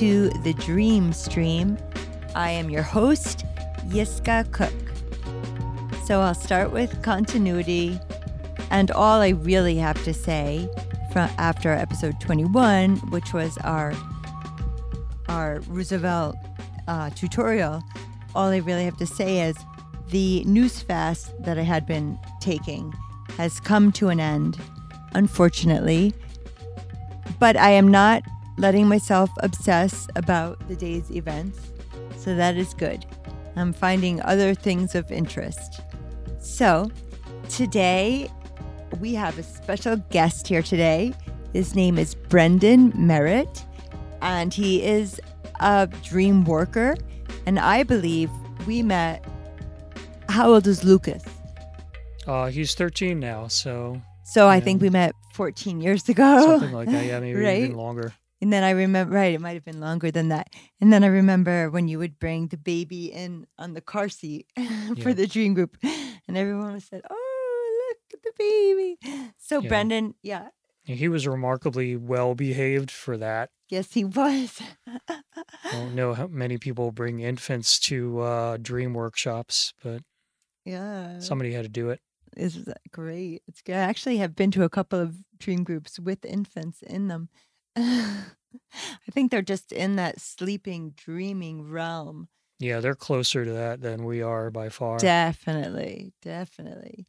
to the Dream Stream. I am your host, Yiskah Koock. So I'll start with continuity. And all I really have to say from after episode 21, which was our our Roosevelt uh, tutorial, all I really have to say is the news fast that I had been taking has come to an end, unfortunately. But I am not letting myself obsess about the day's events, so that is good. I'm finding other things of interest. So, today we have a special guest here today. His name is Brendan Merritt, and he is a dream worker. And I believe we met. How old is Lucas? Uh, he's 13 now, so So I think we met 14 years ago. something like that. Yeah, maybe Right? even longer. And then I remember, right, it might have been longer than that. And then I remember when you would bring the baby in on the car seat for Yeah. the dream group, and everyone would said, "Oh, look at the baby." So Yeah. Brendan, yeah, He was remarkably well behaved for that. yes, he was. I don't know how many people bring infants to uh, dream workshops, but yeah, somebody had to do it. This is great. It's good. I actually have been to a couple of dream groups with infants in them. I think they're just in that sleeping, dreaming realm. Yeah, they're closer to that than we are by far. Definitely, definitely.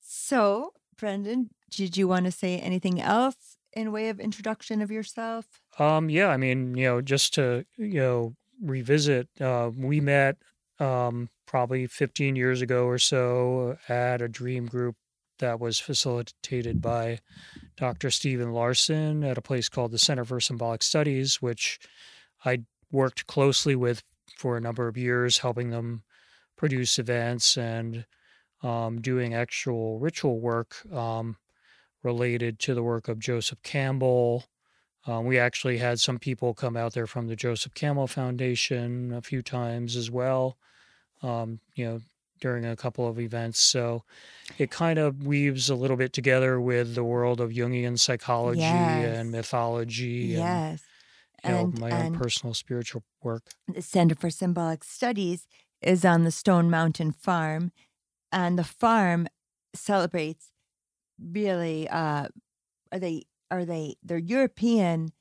So, Brendan, did you want to say anything else in way of introduction of yourself? Um, yeah, I mean, you know, just to you know revisit, uh, we met um, probably 15 years ago or so at a dream group that was facilitated by Dr. Stephen Larsen at a place called the Center for Symbolic Studies, which I worked closely with for a number of years, helping them produce events and um, doing actual ritual work um, related to the work of Joseph Campbell. Um, we actually had some people come out there from the Joseph Campbell Foundation a few times as well, um, you know, during a couple of events. So it kind of weaves a little bit together with the world of Jungian psychology Yes. and mythology and yes. you know, and my own personal spiritual work. the Center for Symbolic Studies is on the Stone Mountain Farm, and the farm celebrates really. Uh, are they? Are they? They're European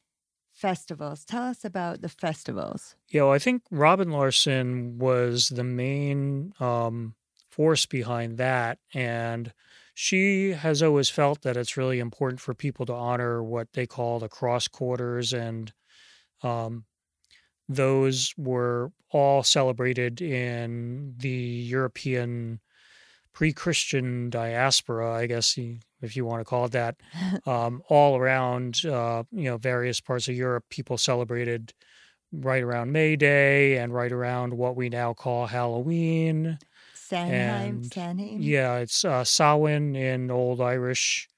festivals. Tell us about the festivals. Yeah, know, I think Robin Larsen was the main um, force behind that. And she has always felt that it's really important for people to honor what they call the cross quarters. And um, those were all celebrated in the European pre Christian diaspora, I guess, if you want to call it that. Um, all around, uh, you know, various parts of Europe, people celebrated right around May Day and right around what we now call Halloween. Sanheim, And, Sanheim. Yeah, it's uh, Samhain in Old Irish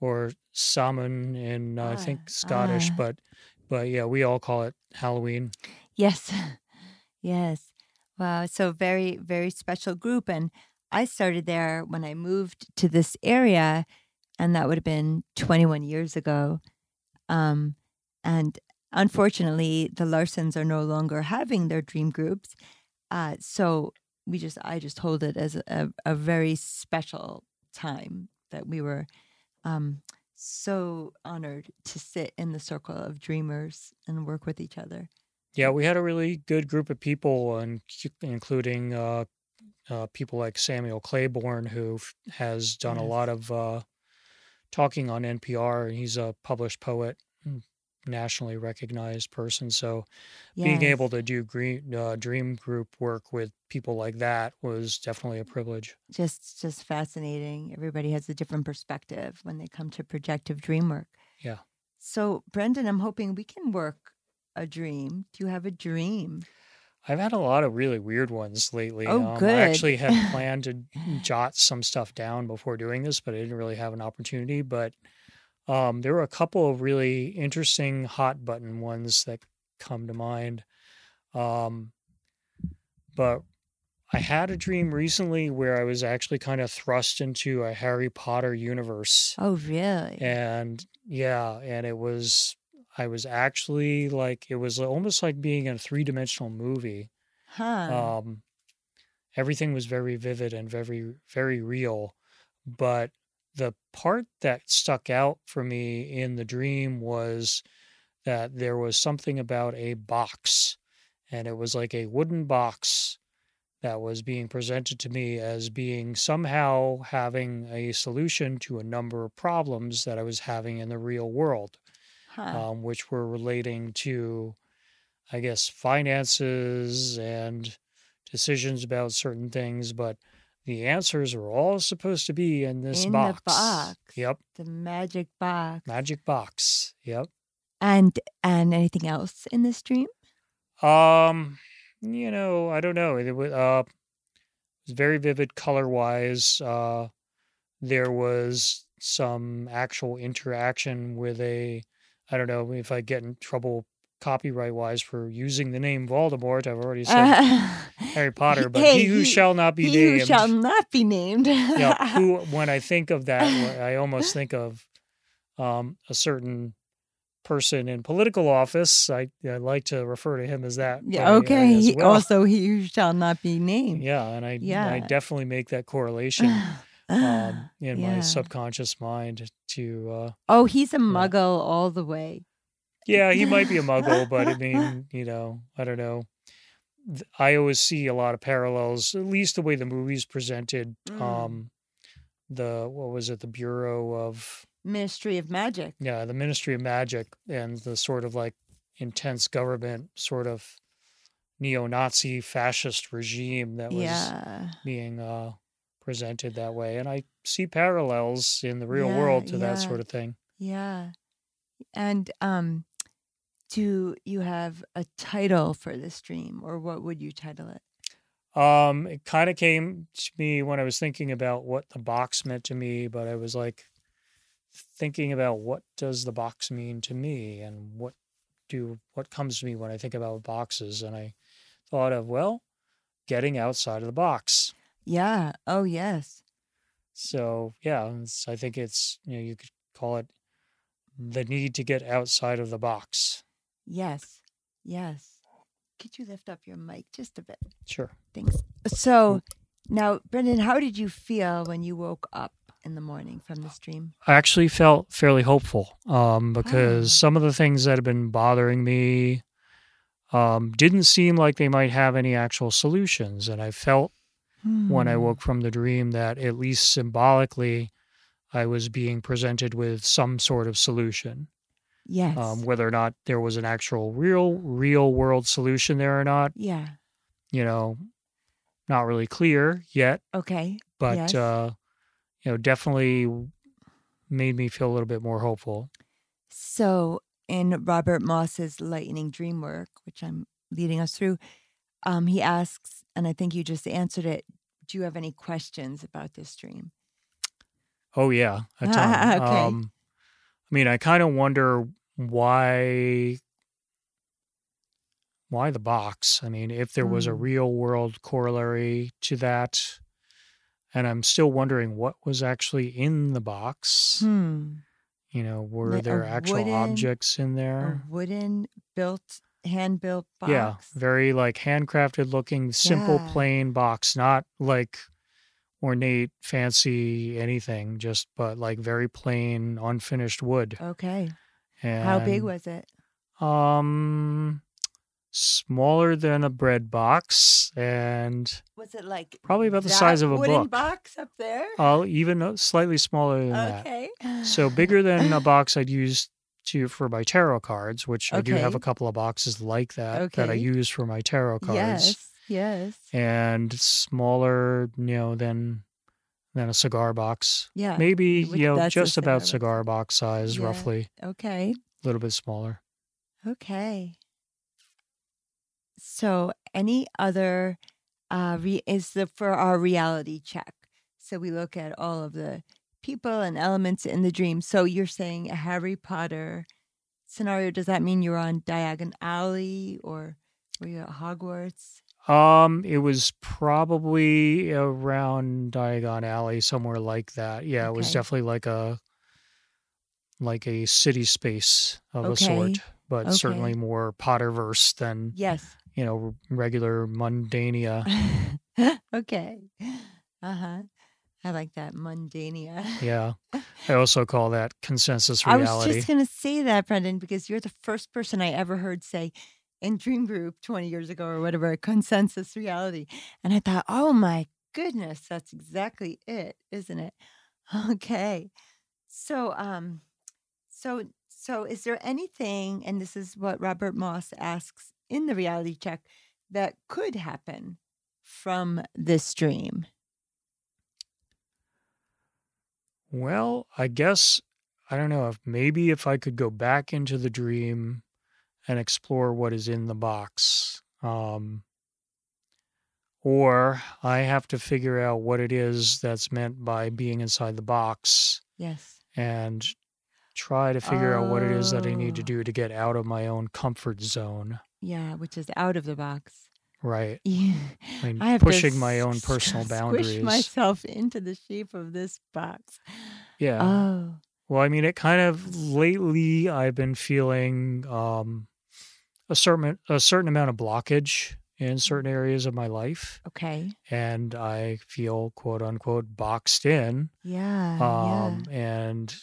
or Samhain in uh, I think Ah, Scottish, ah. but but yeah, we all call it Halloween. Yes. Yes. Wow. So very, very special group. And I started there when I moved to this area, and that would have been 21 years ago. Um, and unfortunately, the Larsens are no longer having their dream groups. Uh, so we just, I just hold it as a, a very special time that we were um, so honored to sit in the circle of dreamers and work with each other. Yeah, we had a really good group of people, and including uh, uh, people like Samuel Claiborne, who f- has done a lot of uh, talking on NPR, and he's a published poet, mm, nationally recognized person. So being able to do green, uh, dream group work with people like that was definitely a privilege. just just fascinating. Everybody has a different perspective when they come to projective dream work. Yeah. So, Brendan, I'm hoping we can work a dream. Do you have a dream? I've had a lot of really weird ones lately. Oh, um, good. I actually had planned to jot some stuff down before doing this, but I didn't really have an opportunity. But um, there were a couple of really interesting hot button ones that come to mind. Um, but I had a dream recently where I was actually kind of thrust into a Harry Potter universe. Oh, really? And yeah, and it was I was actually like it was almost like being in a three dimensional movie. Huh. Um, everything was very vivid and very very real, but the part that stuck out for me in the dream was that there was something about a box, and it was like a wooden box that was being presented to me as being somehow having a solution to a number of problems that I was having in the real world, huh. um, which were relating to, I guess, finances and decisions about certain things. But the answers were all supposed to be in this In the box. box. Yep. the magic box. Magic box. Yep. And and anything else in this dream? Um, you know, I don't know. It was uh, it was very vivid color wise. Uh, there was some actual interaction with a. I don't know if I get in trouble copyright wise for using the name Voldemort. I've already said Harry Potter, but hey, he who he- shall not be he who named. shall not be named. yeah, who when I think of that, I almost think of um, a certain person in political office. I, I like to refer to him as that. Yeah, uh, okay. as he- Also, he who shall not be named. Yeah, and I I Yeah. definitely make that correlation um, in my subconscious mind to uh, oh, he's a muggle all the way. yeah, he might be a muggle, but I mean, you know, I don't know. I always see a lot of parallels, at least the way the movies presented Mm. um the what was it, the Bureau of Ministry of Magic. yeah, the Ministry of Magic and the sort of like intense government sort of neo-Nazi fascist regime that was Yeah. being uh, presented that way. And I see parallels in the real Yeah, world to that sort of thing. Yeah. And um do you have a title for this dream or what would you title it? Um, it kind of came to me when I was thinking about what the box meant to me, but I was like thinking about what does the box mean to me and what do what comes to me when I think about boxes and I thought of well, getting outside of the box. Yeah. Oh, yes. So, yeah, I think it's, you know, you could call it the need to get outside of the box. Yes. Yes. Could you lift up your mic just a bit? Sure. Thanks. So now, Brendan, how did you feel when you woke up in the morning from this dream? I actually felt fairly hopeful um, because Ah. some of the things that have been bothering me um, didn't seem like they might have any actual solutions. And I felt when I Hmm. woke from the dream that, at least symbolically, I was being presented with some sort of solution. Yes. Um, whether or not there was an actual real, real world solution there or not, yeah. you know, not really clear yet. Okay. but Yes. uh, you know, definitely made me feel a little bit more hopeful. So in Robert Moss's Lightning Dream Work, which I'm leading us through, um, he asks, and I think you just answered it. Do you have any questions about this dream? Oh yeah, a ton. Okay. Um, I mean, I kind of wonder why why the box. I mean, if there was a Mm. real world corollary to that, and I'm still wondering what was actually in the box. Hmm. You know, were a there actual wooden- objects in A there? wooden built, hand built box. Yeah, very like handcrafted looking, simple, Yeah. plain box, not like ornate, fancy anything, just but like very plain, unfinished wood. Okay. And How big was it? um smaller than a bread box and Was it like Probably about the size of a wooden book. box up there? uh, even slightly smaller than that. okay. So bigger than a box I'd use to for my tarot cards, which I do have a couple of boxes like that that I use for my tarot cards. Yes. Yes. and smaller, you know, than than a cigar box. Yeah. Maybe which- you know just about cigar cigar box size, Yeah. roughly, Okay. a little bit smaller. Okay. So, any other uh, re- is the for our reality check. So we look at all of the people and elements in the dream. So you're saying a Harry Potter scenario. Does that mean you're on Diagon Alley or were you at Hogwarts? Um, it was probably around Diagon Alley, somewhere like that. Yeah, it was definitely like a like a city space of a sort, but Okay. certainly more Potterverse than Yes. you know regular mundania. okay. Uh huh. I like that mundania. Yeah, I also call that consensus reality. I was just going to say that, Brendan, because you're the first person I ever heard say in Dream Group 20 years ago or whatever, consensus reality. And I thought, oh my goodness, that's exactly it, isn't it? Okay. So, um, so, so is there anything, and this is what Robert Moss asks in the reality check, that could happen from this dream? Well, I guess I don't know if maybe if I could go back into the dream and explore what is in the box. Um or I have to figure out what it is that's meant by being inside the box Yes. and try to figure out what it is that I need to Oh. do to get out of my own comfort zone. Yeah, which is out of the box. Right. Yeah. I mean, I have pushing my own personal Squish boundaries. myself into the shape of this box. Yeah. Oh, Well, I mean, it kind of lately I've been feeling um, a certain a certain amount of blockage in certain areas of my life, okay. and I feel quote unquote boxed in, Yeah. um, and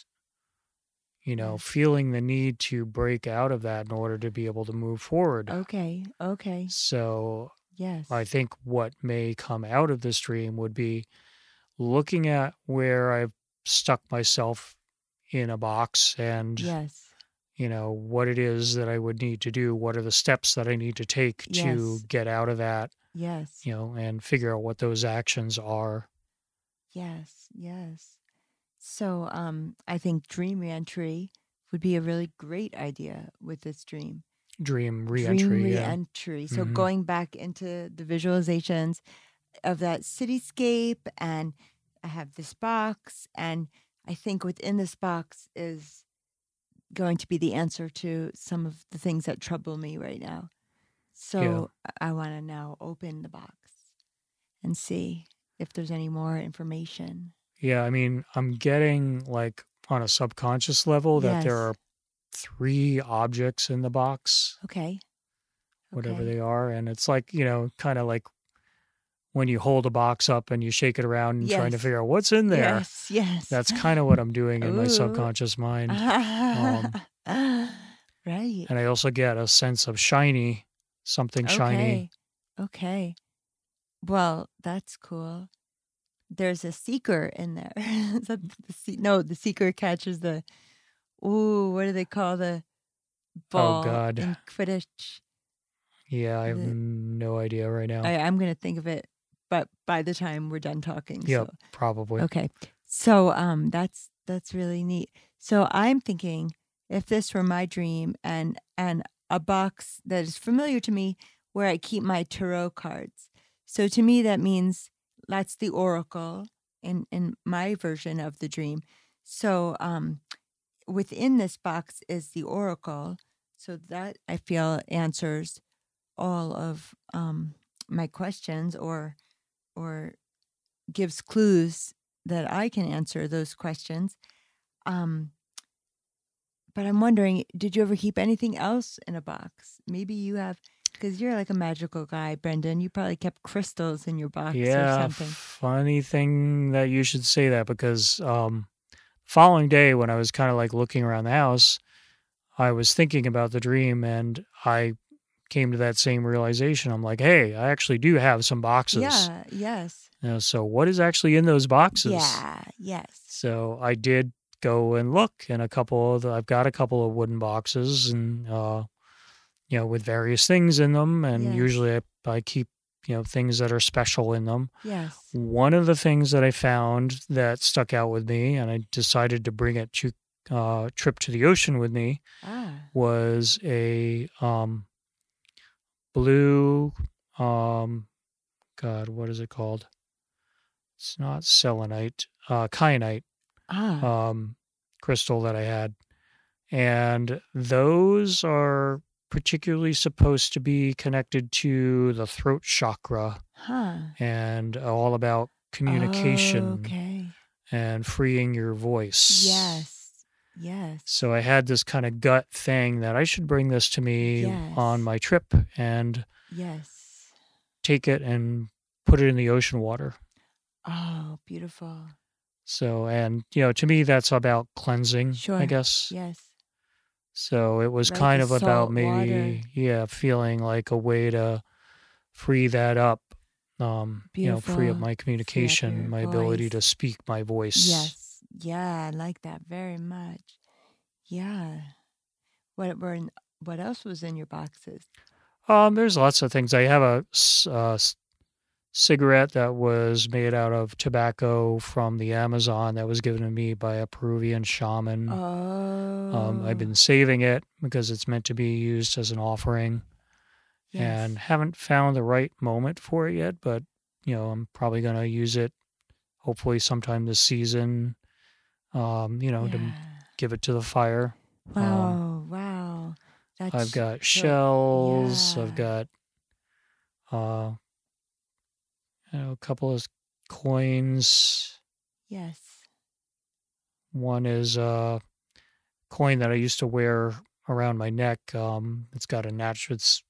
you know, feeling the need to break out of that in order to be able to move forward. Okay. Okay. So Yes. I think what may come out of this dream would be looking at where I've stuck myself in a box and yes. you know what it is that I would need to do what are the steps that I need to take to get out of that Yes. you know and figure out what those actions are Yes. Yes. So, um, I think dream reentry would be a really great idea with this dream. dream dream reentry yeah reentry. So Mhm. going back into the visualizations of that cityscape, and I have this box, and I think within this box is going to be the answer to some of the things that trouble me right now. So I want to now open the box and see if there's any more information. Yeah I mean I'm getting like on a subconscious level that there are three objects in the box Okay. whatever Okay. they are and it's like you know kind of like when you hold a box up and you shake it around and trying to Yes. figure out what's in there Yes. Yes. that's kind of what i'm doing in my Ooh. subconscious mind um, right. and i also get a sense of shiny something shiny Okay. Okay. Well, that's cool. There's a seeker in there. The se- no, the seeker catches the. Ooh, what do they call the ball Oh, God. in Quidditch? yeah i have The- no idea right now I, I'm going to think of it, but by the time we're done talking. yep so- probably Okay. So um that's that's really neat. So I'm thinking if this were my dream and and a box that is familiar to me where I keep my tarot cards. So to me that means that's the oracle in in my version of the dream. So um within this box is the oracle. So that I feel answers all of um my questions or or gives clues that I can answer those questions. Um, but I'm wondering, did you ever keep anything else in a box? Maybe you have, because you're like a magical guy, Brendan. You probably kept crystals in your box or yeah something. funny thing that you should say that because um following day when i was kind of like looking around the house i was thinking about the dream and i came to that same realization i'm like hey i actually do have some boxes Yeah. Yes. You know, so what is actually in those boxes Yeah. Yes. so i did go and look and a couple of the, i've got a couple of wooden boxes and uh you know with various things in them and Yes. usually I, I keep you know things that are special in them Yes. one of the things that I found that stuck out with me, and I decided to bring it to uh, trip to the ocean with me, Ah. was a um, blue, um, God, what is it called? It's not selenite, uh, kyanite Ah. um, crystal that I had, and those are particularly supposed to be connected to the throat chakra huh. and uh, all about communication Okay. and freeing your voice. Yes. Yes. So I had this kind of gut thing that I should bring this to me Yes. on my trip and Yes. take it and put it in the ocean water. Oh, beautiful. So, and, you know, to me, that's about cleansing, Sure. I guess. Yes. So it was Right, kind of about maybe, water. yeah, feeling like a way to free that up, um, you know, free up my communication, my ability to speak my voice. Yes. Yeah, I like that very much. Yeah. What were in, what else was in your boxes? Um, there's lots of things. I have a, uh, cigarette that was made out of tobacco from the Amazon that was given to me by a Peruvian shaman. Oh. Um, I've been saving it because it's meant to be used as an offering. yes. and haven't found the right moment for it yet, but you know, I'm probably going to use it hopefully sometime this season. Um, you know, to give it to the fire. Wow, wow. That's I've got shells, yeah. I've got uh know, a couple of coins. Yes. One is a coin that I used to wear around my neck. Um, it's got a natural, it's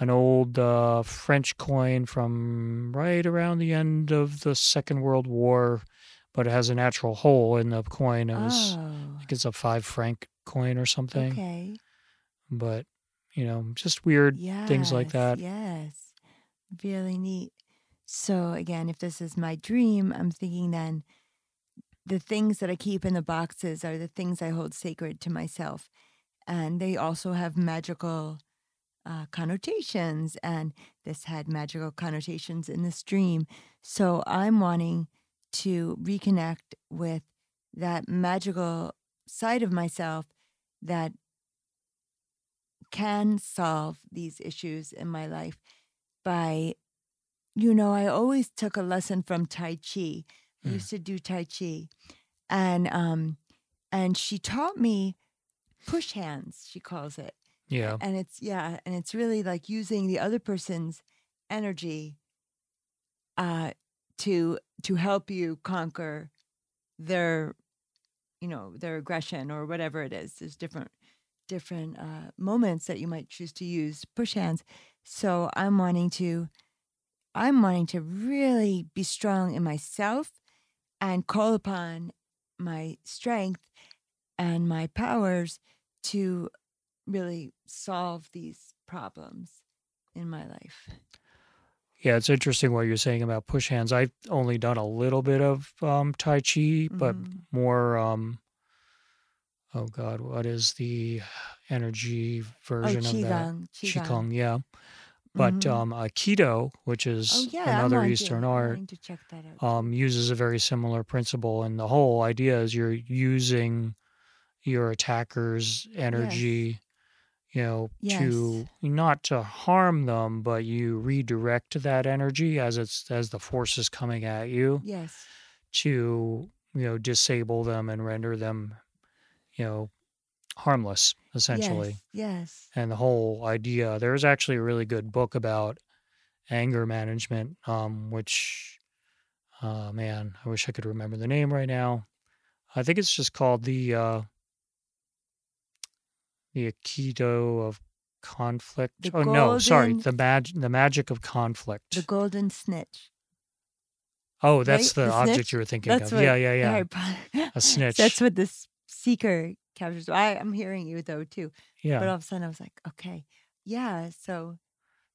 an old uh, French coin from right around the end of the Second World War, but it has a natural hole in the coin. It was, I Oh. think it's a five franc coin or something. Okay. But, you know, just weird things like that. Yes. Really neat. So again, if this is my dream, I'm thinking then the things that I keep in the boxes are the things I hold sacred to myself. And they also have magical uh, connotations. And this had magical connotations in this dream. So I'm wanting to reconnect with that magical side of myself that can solve these issues in my life by you know i always took a lesson from tai chi. I Mm. used to do tai chi. And um and she taught me push hands she calls it. Yeah. and it's yeah and it's really like using the other person's energy uh to to help you conquer their you know their aggression or whatever it is. There's different different uh, moments that you might choose to use push hands. So i'm wanting to i'm wanting to really be strong in myself and call upon my strength and my powers to really solve these problems in my life Yeah, it's interesting what you're saying about push hands. I've only done a little bit of um, Tai Chi, but Mhm. more, um, oh God, what is the energy version oh of that? qigong qigong, Qigong, yeah. But Mhm. um, Aikido, which is oh yeah another Eastern to, art, wanting to check that out too. um, uses a very similar principle. And the whole idea is you're using your attacker's energy, you know, to not to harm them, but you redirect that energy as it's as the force is coming at you yes to you know disable them and render them, you know, harmless essentially yes, yes. and the whole idea. There's actually a really good book about anger management, um, which, uh, man, I wish I could remember the name right now. I think it's just called the uh, the Aikido of conflict. The oh no, sorry, the mag the magic of conflict. the golden snitch oh, that's right? the, The object you were thinking that's of. Yeah, yeah, yeah. A snitch. that's what the seeker captures I, i'm hearing you though too yeah. but all of a sudden i was like okay yeah so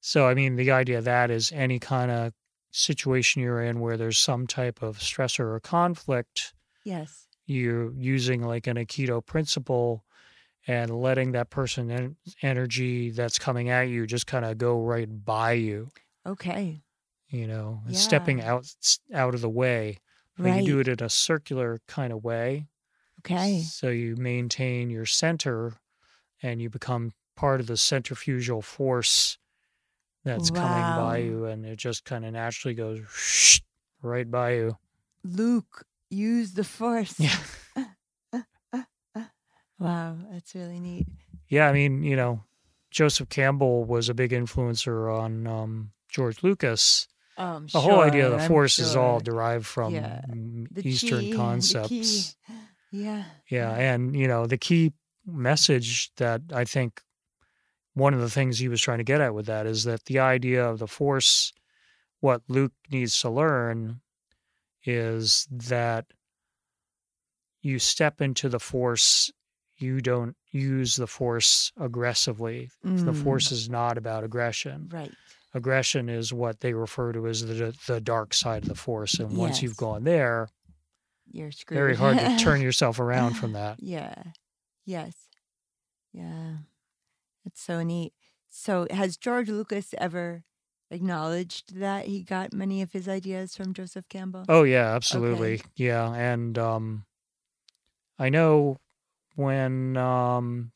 So, I mean, the idea of that is any kind of situation you're in where there's some type of stressor or conflict, yes you're using like an Aikido principle and letting that person en- energy that's coming at you just kind of go right by you, okay you know, and stepping out out of the way. Right you do it in a circular kind of way. Okay So you maintain your center and you become part of the centrifugal force that's coming by you and it just kind of naturally goes right by you. luke use the force Yeah. wow that's really neat Yeah, I mean, you know, Joseph Campbell was a big influencer on um, George Lucas. um The whole idea of the force is all derived from Yeah. Eastern chi, concepts. Yeah. Yeah, and you know the key message that I think one of the things he was trying to get at with that is that the idea of the force, what Luke needs to learn, is that you step into the force you don't use the force aggressively the Mm, force is not about aggression Right. aggression is what they refer to as the the dark side of the force and once Yes. you've gone there You're screwed. very hard to turn yourself around from that Yeah. Yes. Yeah. It's so neat. So, has George Lucas ever acknowledged that he got many of his ideas from Joseph Campbell? oh yeah absolutely yeah and um i know when um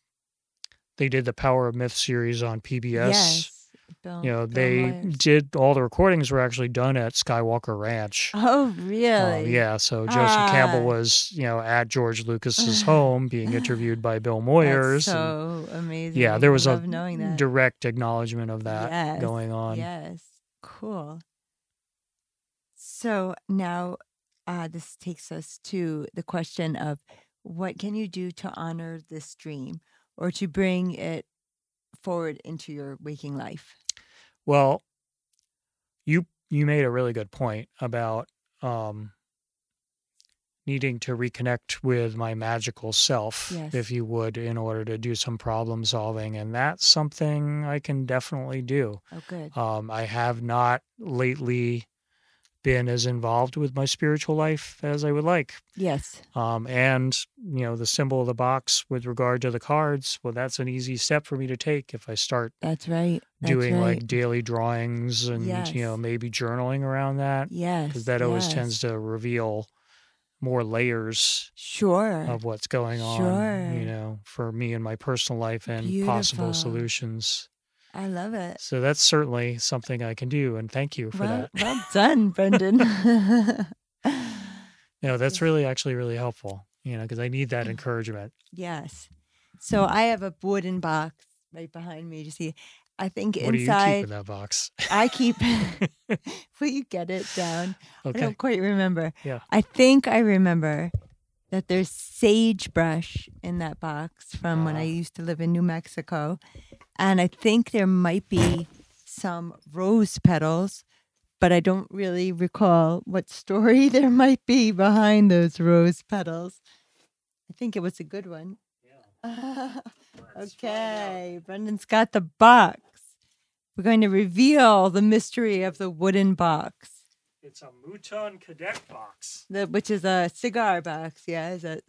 they did the power of myth series on pbs Yes. Bill, you know Bill they did all the recordings were actually done at skywalker ranch Oh, Um, really? yeah, so Joseph Campbell Ah. was, you know, at George Lucas's home being interviewed by Bill Moyers. That's and so amazing. yeah, there was a love knowing that. direct acknowledgement of that Yes, going on. Yes. Cool. So now uh, this takes us to the question of what can you do to honor this dream or to bring it forward into your waking life? Well, you you made a really good point about um, needing to reconnect with my magical self, Yes. if you would, in order to do some problem solving, and that's something I can definitely do. Oh, good. Um, I have not lately been as involved with my spiritual life as I would like. Yes. Um, and you know the symbol of the box with regard to the cards. Well, that's an easy step for me to take if I start That's right. That's doing right. like daily drawings and you know maybe journaling around that yes. because that always yes. tends to reveal more layers Sure. of what's going on. Sure. You know, for me in my personal life and possible solutions. I love it. So that's certainly something I can do, and thank you for Well, that. well done, Brendan. You know, that's really actually really helpful. You know, because I need that encouragement. Yes. So I have a wooden box right behind me. You see, I think inside. What do you keep in that box? I keep. Will you get it down? Okay. I don't quite remember. Yeah. I think I remember that there's sagebrush in that box from when I Ah. used to live in New Mexico, and I think there might be some rose petals. But I don't really recall what story there might be behind those rose petals. I think it was a good one. okay, Brendan's got the box. We're going to reveal the mystery of the wooden box, It's a Mouton Cadet box. the, which is a cigar box. Yeah, is a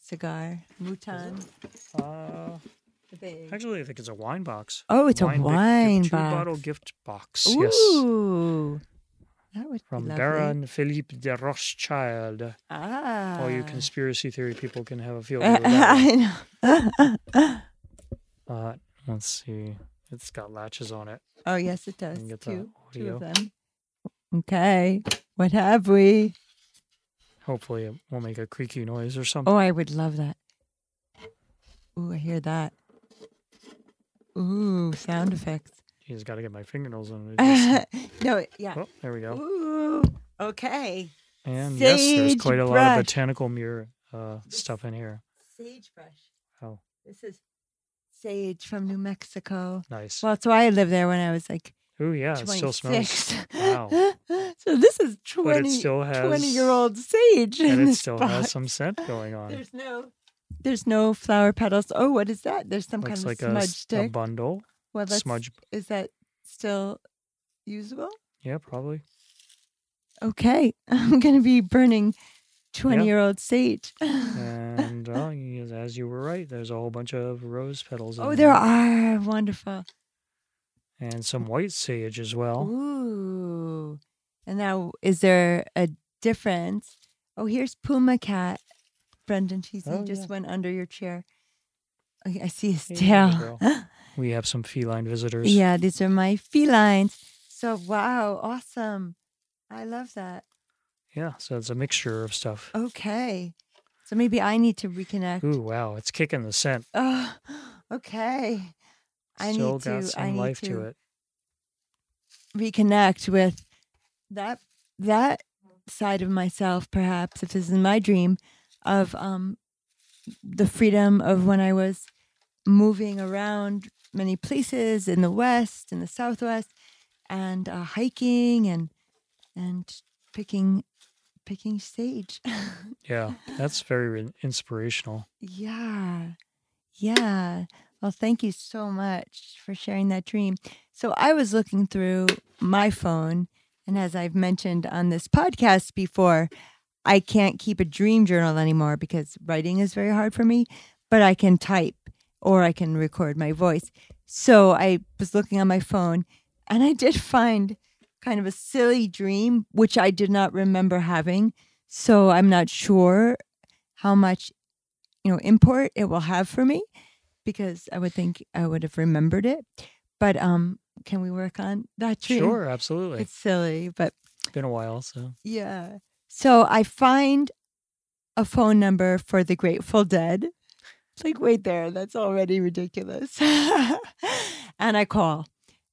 cigar. Mouton. Uh, the big- actually, I think it's a wine box. Oh, it's a Wine, wine two bottle gift box. Yes, that would from be. Baron Philippe de Rothschild. Ah, All you conspiracy theory people can have a field day with that. I know. Uh, let's see. It's got latches on it. oh yes, it does. get the Two, two of them. Okay, what have we? Hopefully, it won't make a creaky noise or something. Oh, I would love that. Ooh, I hear that. Ooh, sound effects. Just got to get my fingernails on it. No, yeah. oh, there we go. Ooh, okay. And yes, there's quite a lot of botanical mirror uh, stuff in here. Sagebrush. Oh, This is sage from New Mexico. nice. Well, that's why I lived there when I was like Oh, yeah, it still smells. Wow. so this is But 20, has 20 year old sage in and it this still box. has some scent going on. There's no there's no flower petals. Oh, what is that? There's some Looks kind like of a, smudge a stick. bundle. well, that's, Smudge. is that still usable? Yeah, probably. Okay, I'm gonna be burning twenty year old sage. And you- as you were right, there's a whole bunch of rose petals. oh, there here. are wonderful. and some white sage as well. Ooh, and now is there a difference? Oh, here's Puma Cat. Brendan, she's he Oh, just yeah. went under your chair. Okay, I see his tail. We have some feline visitors. Yeah, these are my felines. So wow, awesome. I love that. Yeah, so it's a mixture of stuff. Okay. So maybe I need to reconnect. Ooh, wow, it's kicking the scent. Oh, okay. I Still need to got some I need life to, to it. reconnect with that that side of myself perhaps if this is my dream of um, the freedom of when I was moving around many places in the West, in the Southwest, and uh, hiking and and picking picking sage. Yeah, that's very in- inspirational. yeah, yeah. Well, thank you so much for sharing that dream. So I was looking through my phone, and as I've mentioned on this podcast before, I can't keep a dream journal anymore because writing is very hard for me, but I can type or I can record my voice. So I was looking on my phone and I did find kind of a silly dream, which I did not remember having. So I'm not sure how much, you know, import it will have for me because I would think I would have remembered it. But um, can we work on that dream? Sure, absolutely. It's silly, but It's been a while, so yeah. So I find a phone number for the Grateful Dead. It's like, wait there, that's already ridiculous. and I call,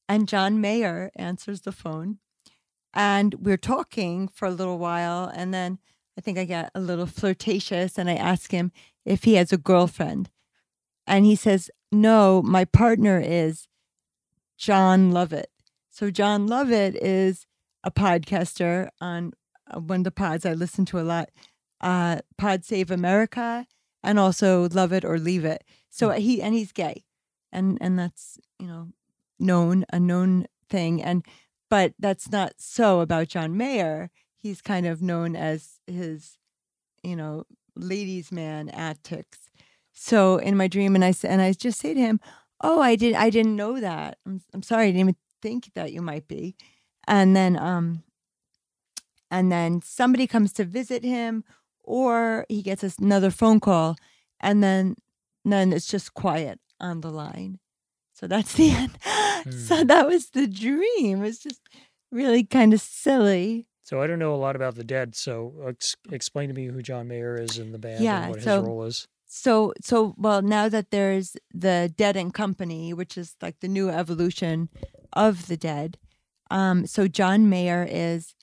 and John Mayer answers the phone. And we're talking for a little while. And then I think I get a little flirtatious and I ask him if he has a girlfriend. And he says, No, my partner is Jon Lovett. So Jon Lovett is a podcaster on one of the pods I listen to a lot, uh, Pod Save America, and also Love It or Leave It. So he and he's gay, and and that's you know known a known thing, and but that's not so about John Mayer. He's kind of known as his, you know, ladies' man antics. So in my dream, and I and I just say to him, "Oh, I did I didn't know that. I'm I'm sorry. I didn't even think that you might be." And then um and then somebody comes to visit him or he gets another phone call and then then it's just quiet on the line so that's the end so Hmm. that was the dream it's just really kind of silly so I don't know a lot about the Dead. So ex- explain to me who John Mayer is in the band Yeah, and what so- his role is. so so well now that there's the dead and company which is like the new evolution of the dead um so john mayer is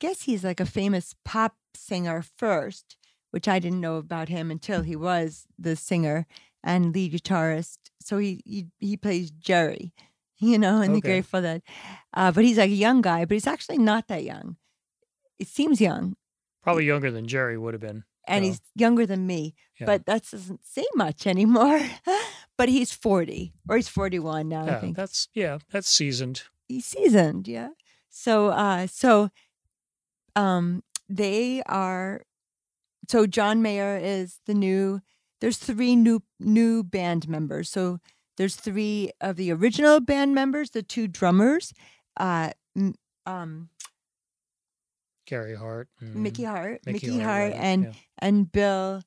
guess he's like a famous pop singer first which i didn't know about him until he was the singer and lead guitarist so he he, he plays jerry you know in the Okay. grateful dead uh, but he's like a young guy but he's actually not that young it seems young Probably younger than Jerry would have been. and Yeah. he's younger than me Yeah. but that doesn't say much anymore. but he's 40 or he's 41 now, I think. that's yeah, that's seasoned. He's seasoned, yeah. So uh so um they are so John Mayer is the new there's three new new band members. So there's three of the original band members, the two drummers, uh um Gary Hart, and Mickey Hart. Mickey Mickey, Hart, and yeah. and Bill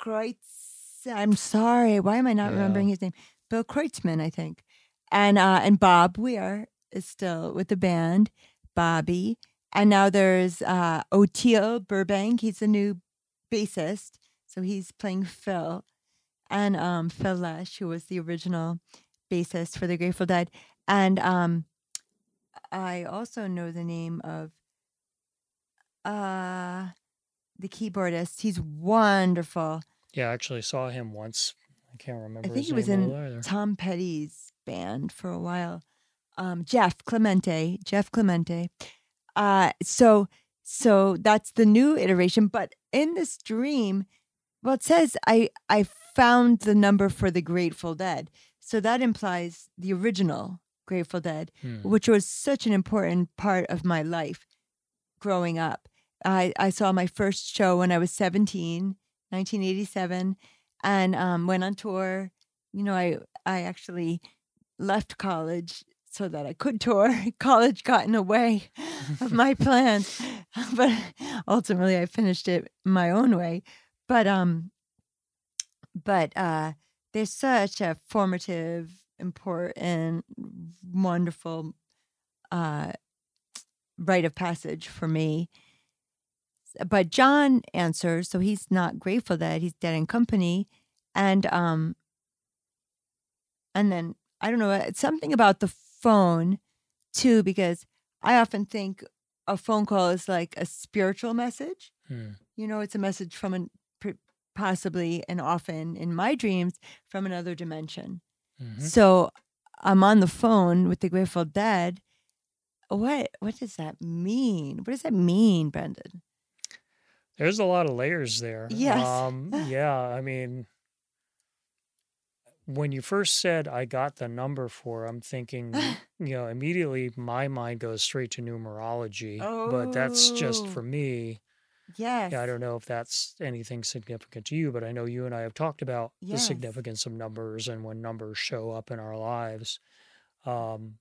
Kreutz. I'm sorry, why am I not Yeah. remembering his name? Bill Kreutzmann, I think, and uh, and Bob Weir is still with the band. Bobby, and now there's uh, Oteil Burbank. He's the new bassist, so he's playing Phil, and um, Phil Lesh, who was the original bassist for the Grateful Dead, and um, I also know the name of uh the keyboardist. He's wonderful. yeah, I actually saw him once. I can't remember. I think he was in either. Tom Petty's band for a while. Um, Jeff Clemente, Jeff Clemente. Uh, so so that's the new iteration. But in this dream, well, it says I I found the number for the Grateful Dead. So that implies the original Grateful Dead, Hmm. which was such an important part of my life growing up. I, I saw my first show when I was 17, 1987, and um, went on tour. You know, I I actually left college so that I could tour. college got in the way of my plans, but ultimately I finished it my own way. But um, but uh, there's such a formative, important, wonderful uh, rite of passage for me. But John answers, so he's not grateful that he's dead in company, and um, and then I don't know it's something about the phone too, because I often think a phone call is like a spiritual message Hmm. you know, it's a message from an possibly and often in my dreams from another dimension. Mhm. So I'm on the phone with the Grateful Dead. What what does that mean? What does that mean, Brendan? There's a lot of layers there. Yes. Um, yeah. I mean, when you first said I got the number for, I'm thinking, you know, immediately my mind goes straight to numerology. But that's just Oh. for me. Yes. Yeah, I don't know if that's anything significant to you, but I know you and I have talked about the significance of numbers and when numbers show up in our lives. Um,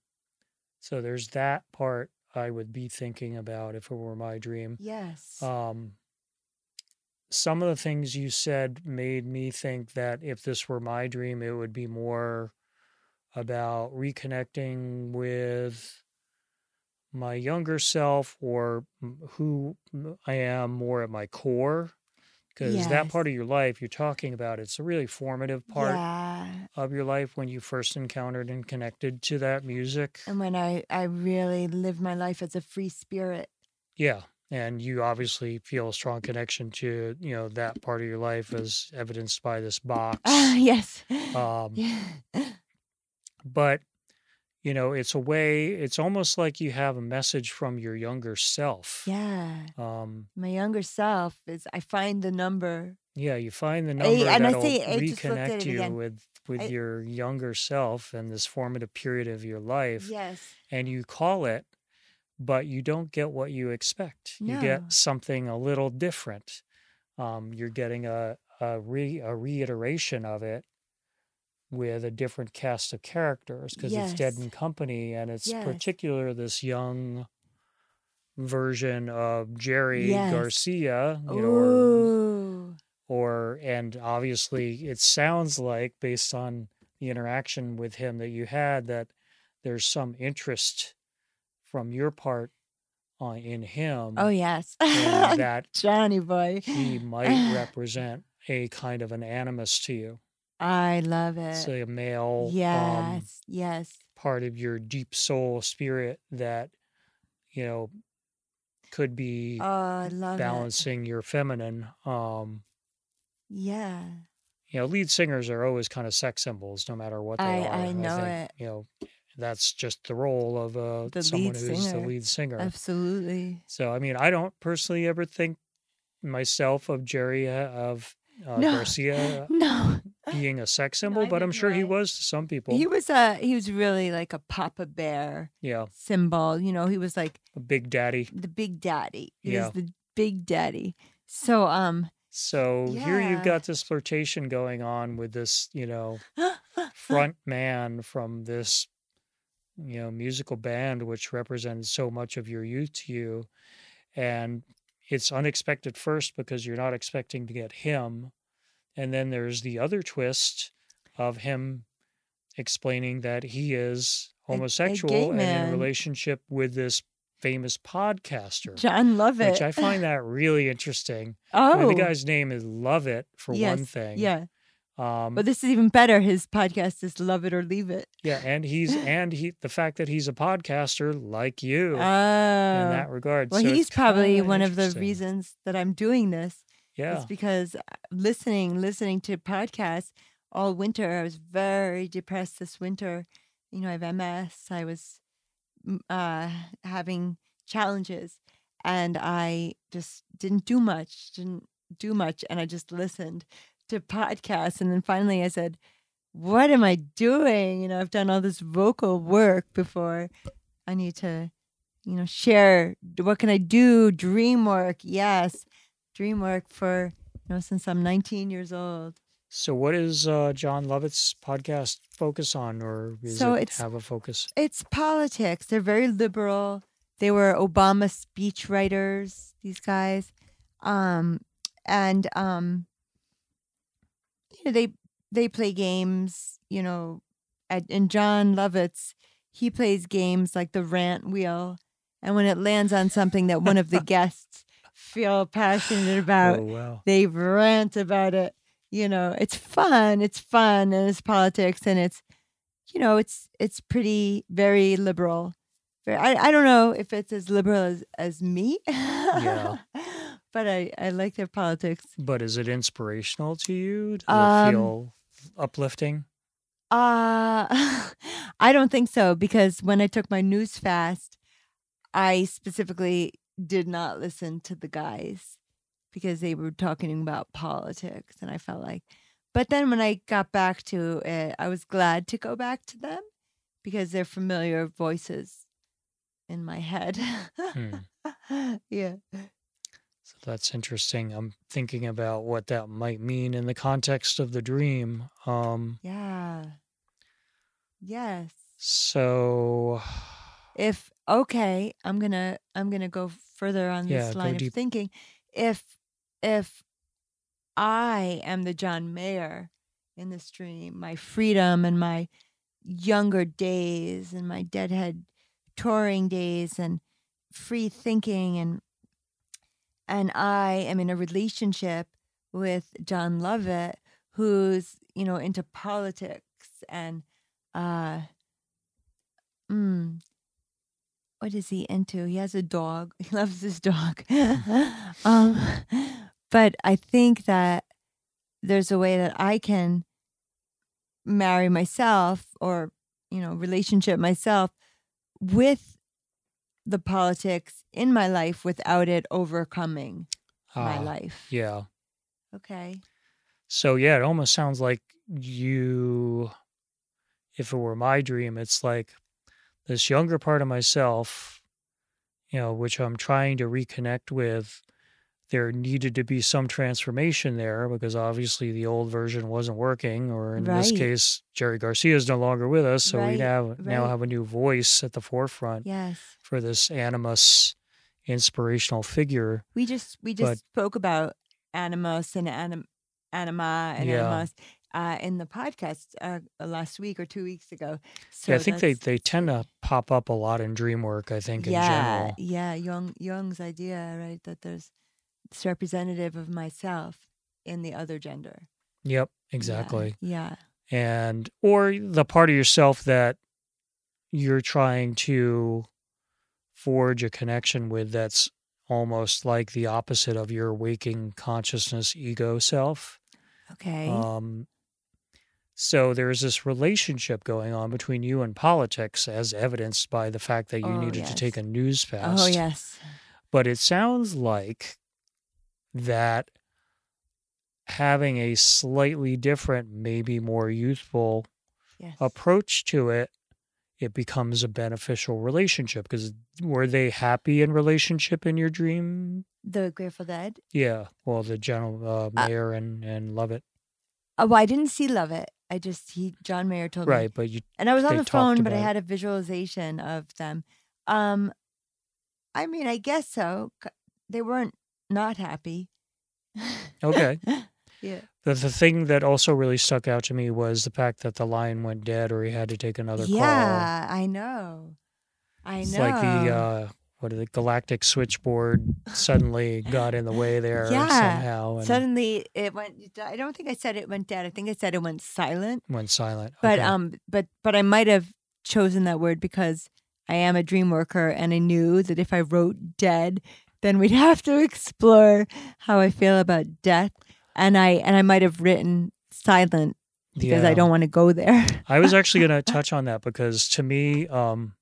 so there's that part I would be thinking about if it were my dream. Yes. Um, some of the things you said made me think that if this were my dream, it would be more about reconnecting with my younger self or who I am more at my core. Because that part of your life you're talking about, it's a really formative part yeah. of your life when you first encountered and connected to that music. And when I I really lived my life as a free spirit. Yeah. And you obviously feel a strong connection to, you know, that part of your life as evidenced by this box. Ah, yes. Um, yeah. but, you know, it's a way, it's almost like you have a message from your younger self. Yeah. Um, My younger self is I find the number. yeah, you find the I- number and I that'll say- I at reconnect you again. with with I- your younger self and this formative period of your life, Yes. and you call it, but you don't get what you expect. You get something a little different. Um, you're getting a a, re, a reiteration of it with a different cast of characters because it's Dead and Company, and it's Yes. particular this young version of Jerry Yes. Garcia, you know, or or and obviously it sounds like based on the interaction with him that you had that there's some interest from your part on in him Oh yes. that Johnny boy. he might represent a kind of an animus to you I love it. say a male um, yes. yes. part of your deep soul spirit that you know could be Oh, I love it. balancing your feminine um Yeah. you know, lead singers are always kind of sex symbols, no matter what they I- are. I know think, it. You know, that's just the role of uh, The someone who's singer. the lead singer. Absolutely. So, I mean, I don't personally ever think myself of Jerry uh, of uh, No. Garcia No. being a sex symbol, but I'm sure he was to some people. He was a he was really like a Papa Bear yeah, symbol. You know, he was like a big daddy. the big daddy. He Yeah. was the big daddy. So um So here you've got this flirtation going on with this, you know, front man from this you know musical band which represented so much of your youth to you and it's unexpected first because you're not expecting to get him and then there's the other twist of him explaining that he is A- a homosexual and in a relationship with this famous podcaster Jon Lovett. which i find that really interesting oh I mean, the oh. guy's name is Lovett for one thing Yeah. Um But this is even better. His podcast is Love It or Leave It. Yeah, and he's and he the fact that he's a podcaster like you Oh. in that regard. well, so he's probably one of the reasons that I'm doing this. Yeah, It's because uh, listening, listening to podcasts all winter, I was very depressed this winter. You know, I have MS. I was mm, uh, having challenges, and I just didn't do much. Didn't do much, and I just listened to podcasts. And then finally, I said, "What am I doing? You know, I've done all this vocal work before. I need to." You know, share. What can I do? Dream work, yes dream work for you know since I'm 19 years old. So, what is uh, Jon Lovett's podcast focus on, or is So it have a focus? It's politics. They're very liberal. They were Obama speech writers. These guys, um, and um, you know they they play games. You know, at, and Jon Lovett's he plays games like the rant wheel, and when it lands on something that one of the guests feel passionate about, oh wow! they rant about it. You know, it's fun. It's fun and it's politics and it's, you know, it's it's pretty very liberal. Very, I I don't know if it's as liberal as as me. Yeah. but I, I like their politics. But is it inspirational to you? Does Um, it feel uplifting? Uh I don't think so because when I took my news fast, I specifically did not listen to the guys because they were talking about politics and I felt like but then when I got back to it, I was glad to go back to them because they're familiar voices in my head. Hmm. yeah. So that's interesting. I'm thinking about what that might mean in the context of the dream. Um, Yeah. Yes. so if okay i'm gonna i'm gonna go further on Yeah, this line deep. of thinking if if i am the john mayer in the dream, my freedom and my younger days and my deadhead touring days and free thinking and and i am in a relationship with Jon Lovett who's you know into politics and uh mm, what is he into? He has a dog. He loves his dog. um, but I think that there's a way that I can marry myself or, you know, relationship myself with the politics in my life without it overcoming my ah, life. yeah. Okay. So yeah, it almost sounds like you if it were my dream, it's like this younger part of myself, you know, which I'm trying to reconnect with. There needed to be some transformation there because obviously the old version wasn't working, or in this case, Jerry Garcia is no longer with us, so we Right, now now right. have a new voice at the forefront Yes. for this animus inspirational figure. We just we just But- spoke about animus and anim, anima and Yeah. animus uh, in the podcast uh, last week or two weeks ago. So yeah, I think they, they tend to pop up a lot in dream work, I think, in yeah, general. yeah, Jung Jung's idea, right? That there's it's representative of myself in the other gender. Yep, exactly. Yeah. and or the part of yourself that you're trying to forge a connection with that's almost like the opposite of your waking consciousness ego self Okay. um so there's this relationship going on between you and politics as evidenced by the fact that you Oh, needed to take a news fast oh yes. but it sounds like that having a slightly different maybe more youthful Yes. approach to it, it becomes a beneficial relationship. Because were they happy in relationship in your dream? The Grateful Dead. Yeah. Well, the general uh, Uh, mayor and and Lovett, Oh, well, I didn't see Lovett. I just he John Mayer told me. right? But you, And I was on the phone, but I had a visualization of them. Um, I mean, I guess so. They weren't not happy. okay. yeah. The the thing that also really stuck out to me was the fact that the lion went dead, or he had to take another call. Yeah, I know. I It's know. like the uh, what the galactic switchboard suddenly got in the way there Yeah. somehow and Suddenly it went. I don't think I said it went dead. I think I said it went silent. went silent. But Okay. um, but but I might have chosen that word because I am a dream worker, and I knew that if I wrote dead, then we'd have to explore how I feel about death, and I and I might have written silent because I don't want to go there. I was actually going to touch on that because to me, um,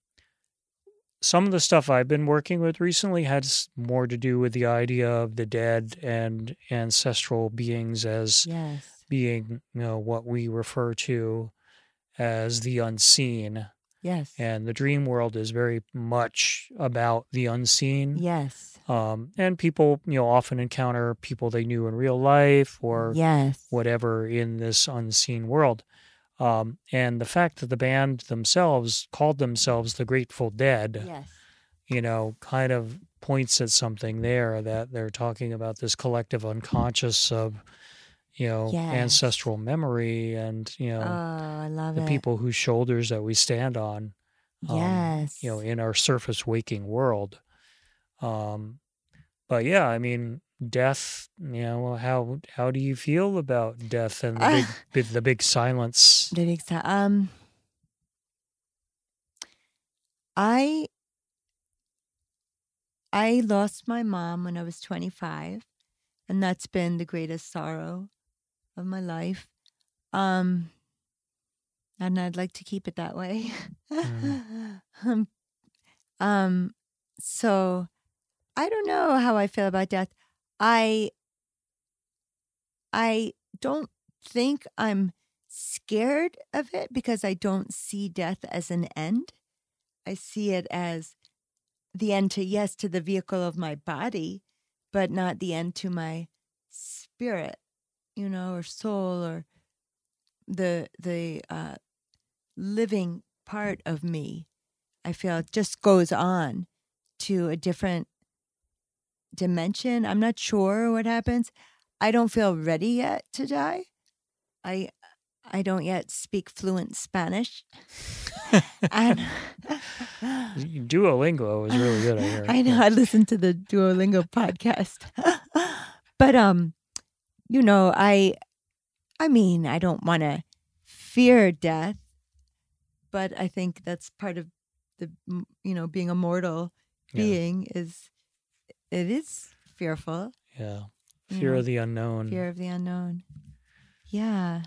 some of the stuff I've been working with recently has more to do with the idea of the dead and ancestral beings as yes. being, you know, what we refer to as the unseen. Yes. And the dream world is very much about the unseen. Yes. Um, and people, you know, often encounter people they knew in real life or Yes. whatever in this unseen world. Um, and the fact that the band themselves called themselves the Grateful Dead, Yes. you know, kind of points at something there that they're talking about this collective unconscious of, you know, Yes. ancestral memory and, you Oh, know, love the it. people whose shoulders that we stand on, um, yes. you know, in our surface waking world. Um, but yeah, I mean, death. You know, how how do you feel about death and the big, big the big silence? The big si- um I I lost my mom when I was 25, and that's been the greatest sorrow of my life. Um, and I'd like to keep it that way. um, um, so I don't know how I feel about death. I I don't think I'm scared of it because I don't see death as an end. I see it as the end to yes to the vehicle of my body, but not the end to my spirit, you know, or soul or the the uh, living part of me. I feel it just goes on to a different dimension. I'm not sure what happens. I don't feel ready yet to die. I I don't yet speak fluent Spanish. and Duolingo is really good. I hear. I know. I listened to the Duolingo podcast, but um, you know, I, I mean, I don't want to fear death, but I think that's part of the you know being a mortal Yeah. being is it is fearful. Yeah. Fear of the unknown. fear of the unknown. Yeah.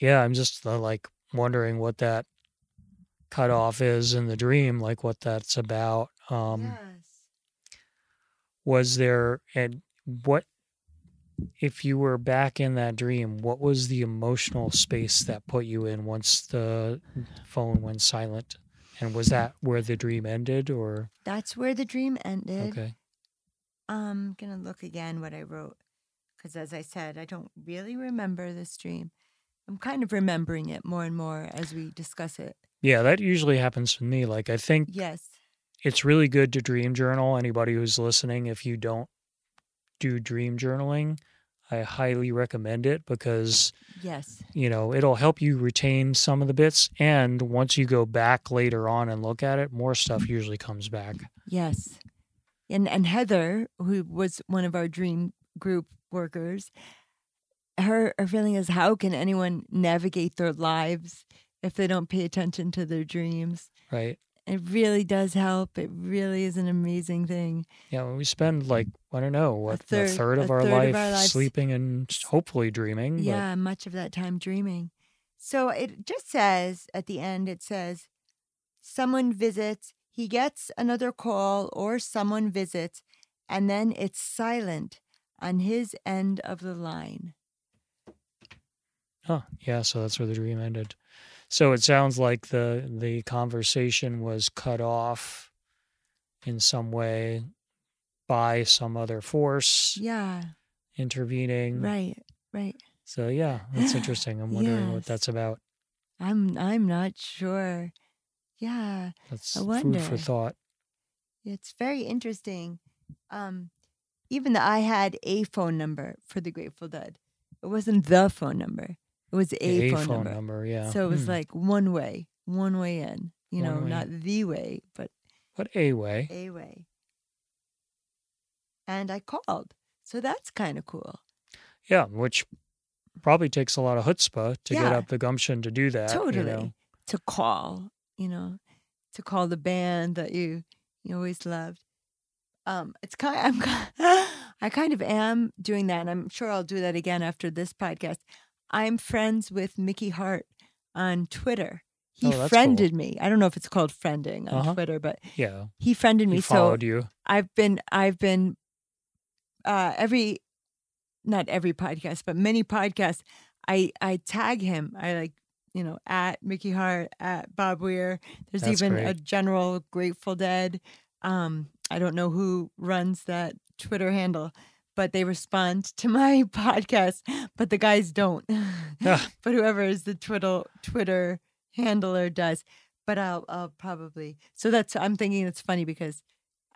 Yeah, I'm just uh, like wondering what that cutoff is in the dream, like what that's about. Um, yes. Was there, and what, if you were back in that dream, what was the emotional space that put you in once the phone went silent? And was that where the dream ended or? That's where the dream ended. Okay. I'm going to look again what I wrote because, as I said, I don't really remember this dream. I'm kind of remembering it more and more as we discuss it. Yeah, that usually happens to me. Like, I think Yes. it's really good to dream journal. Anybody who's listening, if you don't do dream journaling, I highly recommend it because, Yes. you know, it'll help you retain some of the bits. And once you go back later on and look at it, more stuff usually comes back. Yes. And and Heather, who was one of our dream group workers, her, her feeling is how can anyone navigate their lives if they don't pay attention to their dreams? Right. It really does help. It really is an amazing thing. Yeah. When we spend like, I don't know, what, third- a third of, a our, third life of our lives- sleeping and hopefully dreaming. but- Yeah, much of that time dreaming. So it just says at the end, it says, someone visits, he gets another call, or someone visits, and then it's silent on his end of the line. Huh. Yeah. So that's where the dream ended. So it sounds like the the conversation was cut off in some way by some other force Yeah, intervening. right, right. So yeah, that's interesting. I'm wondering what that's about. I'm I'm not sure. Yeah, That's I food for thought. it's very interesting. Um, even though I had a phone number for the Grateful Dead, it wasn't the phone number. It was a, A phone, number. yeah. So it was Hmm. like one way, one way in. You One know, way. not the way, but what a way. a way. And I called. So that's kind of cool. Yeah, which probably takes a lot of chutzpah to get up the gumption to do that. you totally. know? To call, you know, to call the band that you you always loved. Um, it's kind I'm I kind of am doing that, and I'm sure I'll do that again after this podcast. I'm friends with Mickey Hart on Twitter. He Oh, that's cool. friended me. I don't know if it's called friending on Uh-huh. Twitter, but Yeah. he friended me. He so you. I've been I've been uh every not every podcast, but many podcasts, I I tag him. I like, you know, at Mickey Hart, at Bob Weir. There's That's even great. a general Grateful Dead. Um, I don't know who runs that Twitter handle, but they respond to my podcast, but the guys don't. But whoever is the Twitter Twitter handler does. But I'll I'll probably so that's I'm thinking it's funny because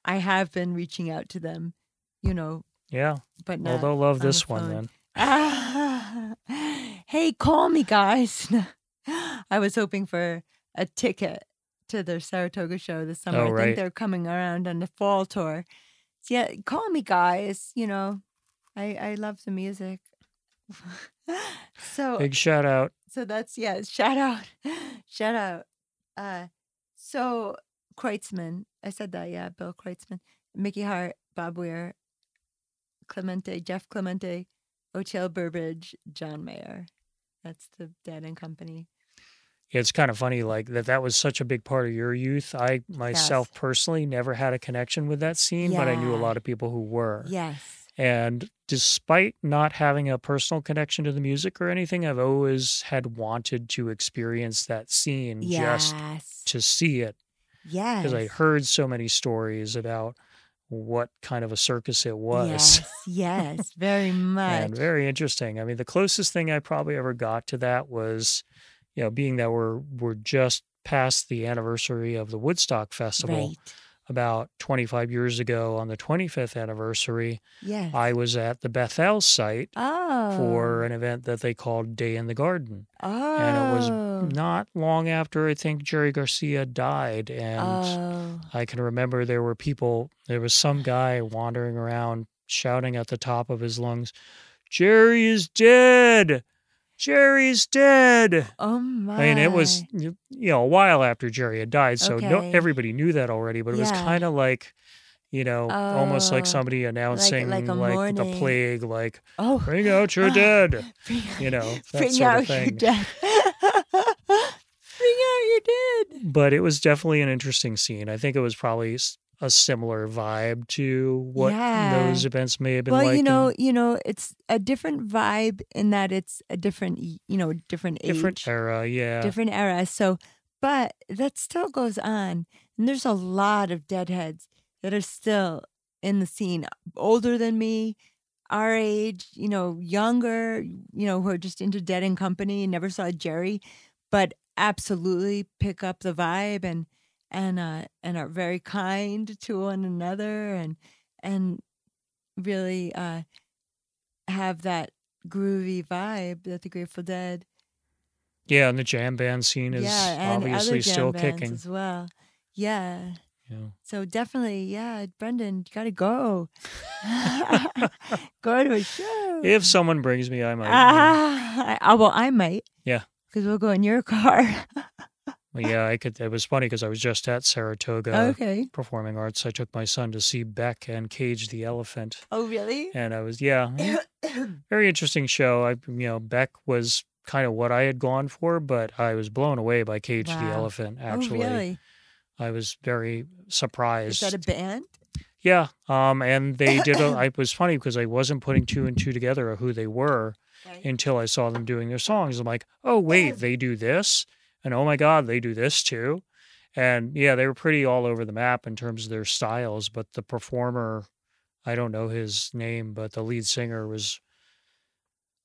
I have been reaching out to them, you know, Yeah. but Well, not. they'll love on the this one phone. then. Ah, hey, call me, guys. I was hoping for a ticket to their Saratoga show this summer. Oh, I right. think they're coming around on the fall tour. Yeah, call me, guys. You know, I I love the music. so Big shout out. so that's yeah shout out shout out uh so Kreutzmann. I said that, yeah. Bill Kreutzmann, Mickey Hart, Bob Weir, Chimenti, Jeff Chimenti, Oteil Burbridge, John Mayer. That's the Dead and Company. It's kind of funny, like that. That was such a big part of your youth. I myself Yes. personally never had a connection with that scene, but I knew a lot of people who were. Yes. And despite not having a personal connection to the music or anything, I've always had wanted to experience that scene just to see it Yes. because I heard so many stories about what kind of a circus it was. Yes. Yes. Very much. and very interesting. I mean, the closest thing I probably ever got to that was, you know, being that we're we're just past the anniversary of the Woodstock Festival right. about 25 years ago on the 25th anniversary. Yes. I was at the Bethel site oh. for an event that they called Day in the Garden. Oh. And it was oh. not long after I think Jerry Garcia died. And Oh. I can remember there were people, there was some guy wandering around shouting at the top of his lungs, Jerry is dead! Jerry's dead! Oh my. I mean, it was you know a while after Jerry had died, so no, everybody knew that already. But it was kind of like, you know, almost like Oh, somebody announcing like a the plague, like Oh. "Bring out your Ah, dead," Bring, you know, that bring sort out of your thing. dead. bring out your dead. But it was definitely an interesting scene. I think it was probably a similar vibe to what Yeah. those events may have been Well, like. you in know, you know, it's a different vibe in that it's a different, you know, different age, different era, yeah. different era. So, but that still goes on, and there's a lot of deadheads that are still in the scene, older than me, our age, you know, younger, you know, who are just into Dead and Company and never saw Jerry, but absolutely pick up the vibe and and uh and are very kind to one another and and really uh have that groovy vibe that the Grateful Dead yeah, and the jam band scene is yeah obviously still bands kicking. as well yeah Yeah. so definitely yeah Brendan you gotta go go to a show If someone brings me, I might. ah, I, well I might Yeah. because we'll go in your car yeah, I could. It was funny because I was just at Saratoga okay Performing Arts. I took my son to see Beck and Cage the Elephant, oh really and I was yeah, very interesting show. I you know Beck was kind of what I had gone for, but I was blown away by Cage the Elephant. Actually, oh really I was very surprised. is that a band yeah, um, and they did. A, I was funny because I wasn't putting two and two together of who they were Right. until I saw them doing their songs. I'm like, oh wait, they do this, and oh my god, they do this too. And yeah, they were pretty all over the map in terms of their styles. But the performer, I don't know his name, but the lead singer was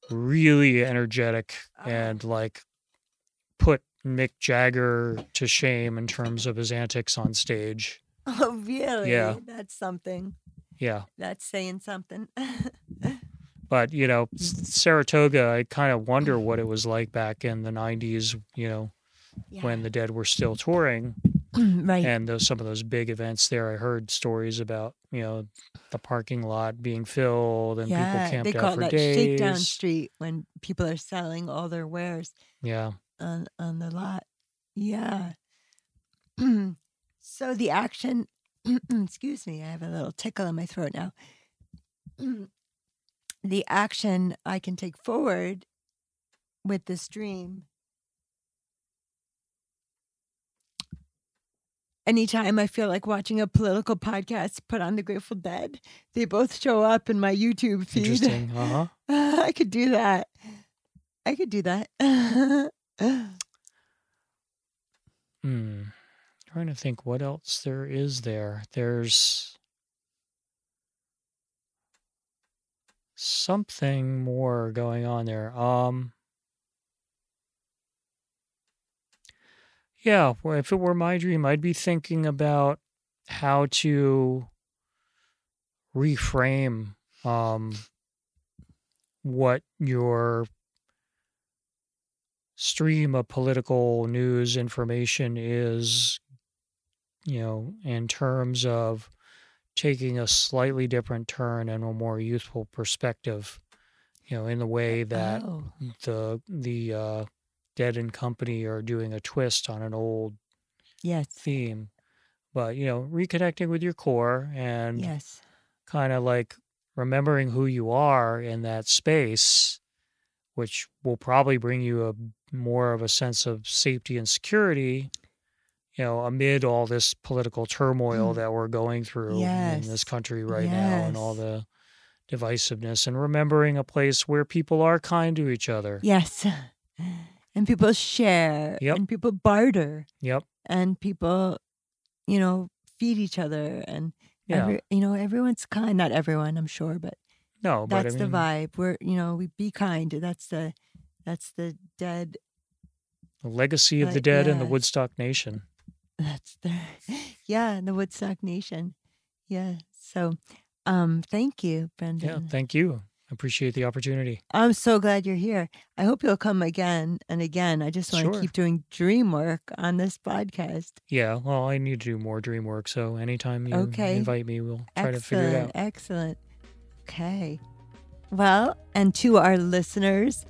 really energetic Ah. and like put Mick Jagger to shame in terms of his antics on stage. oh really Yeah. that's something Yeah. that's saying something But, you know, Saratoga, I kind of wonder what it was like back in the 90s, you know, when the Dead were still touring. right and those some of those big events there. I heard stories about you know the parking lot being filled and people camped they out call for that days. shakedown street when people are selling all their wares Yeah, on on the lot. Yeah. so the action. excuse me, I have a little tickle in my throat now. the action I can take forward with this dream. Anytime I feel like watching a political podcast, put on the Grateful Dead. They both show up in my YouTube feed. interesting. Uh huh. I could do that. I could do that. Hmm. Trying to think what else there is there. There's something more going on there. Um. Yeah, well, if it were my dream, I'd be thinking about how to reframe um, what your stream of political news information is, you know, in terms of taking a slightly different turn and a more youthful perspective, you know, in the way that oh, the the uh, Dead and Company are doing a twist on an old yes. theme. but you know, reconnecting with your core and Yes. kind of like remembering who you are in that space, which will probably bring you a more of a sense of safety and security. You know, amid all this political turmoil Mm. that we're going through in this country right now, and all the divisiveness, and remembering a place where people are kind to each other. Yes. And people share Yep. and people barter Yep. and people, you know, feed each other and Yeah. every, you know, everyone's kind. Not everyone, I'm sure, but no, but that's I the vibe. We're, you know, we be kind. That's the, that's the dead. the legacy of the dead and the. Woodstock Nation. That's the, yeah, the Woodstock Nation. Yeah. So, um, thank you, Brendan. Yeah. Thank you. I appreciate the opportunity. I'm so glad you're here. I hope you'll come again and again. I just want to keep doing dream work on this podcast. Yeah. Well, I need to do more dream work. So anytime you Okay. invite me, we'll try to figure it Excellent. out. Excellent. Okay. Well, and to our listeners,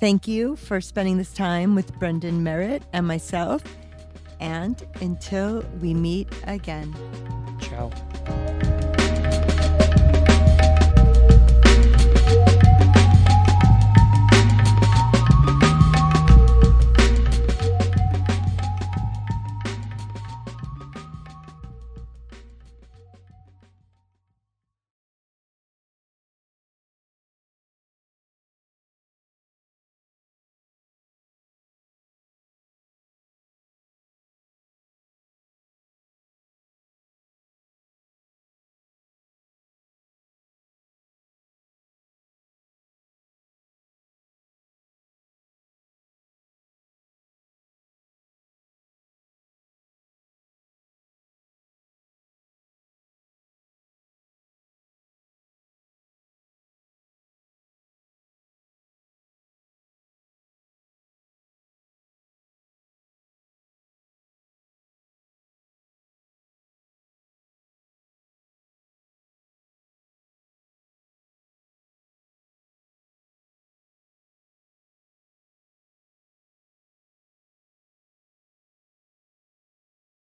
thank you for spending this time with Brendan Merritt and myself. And until we meet again. Ciao.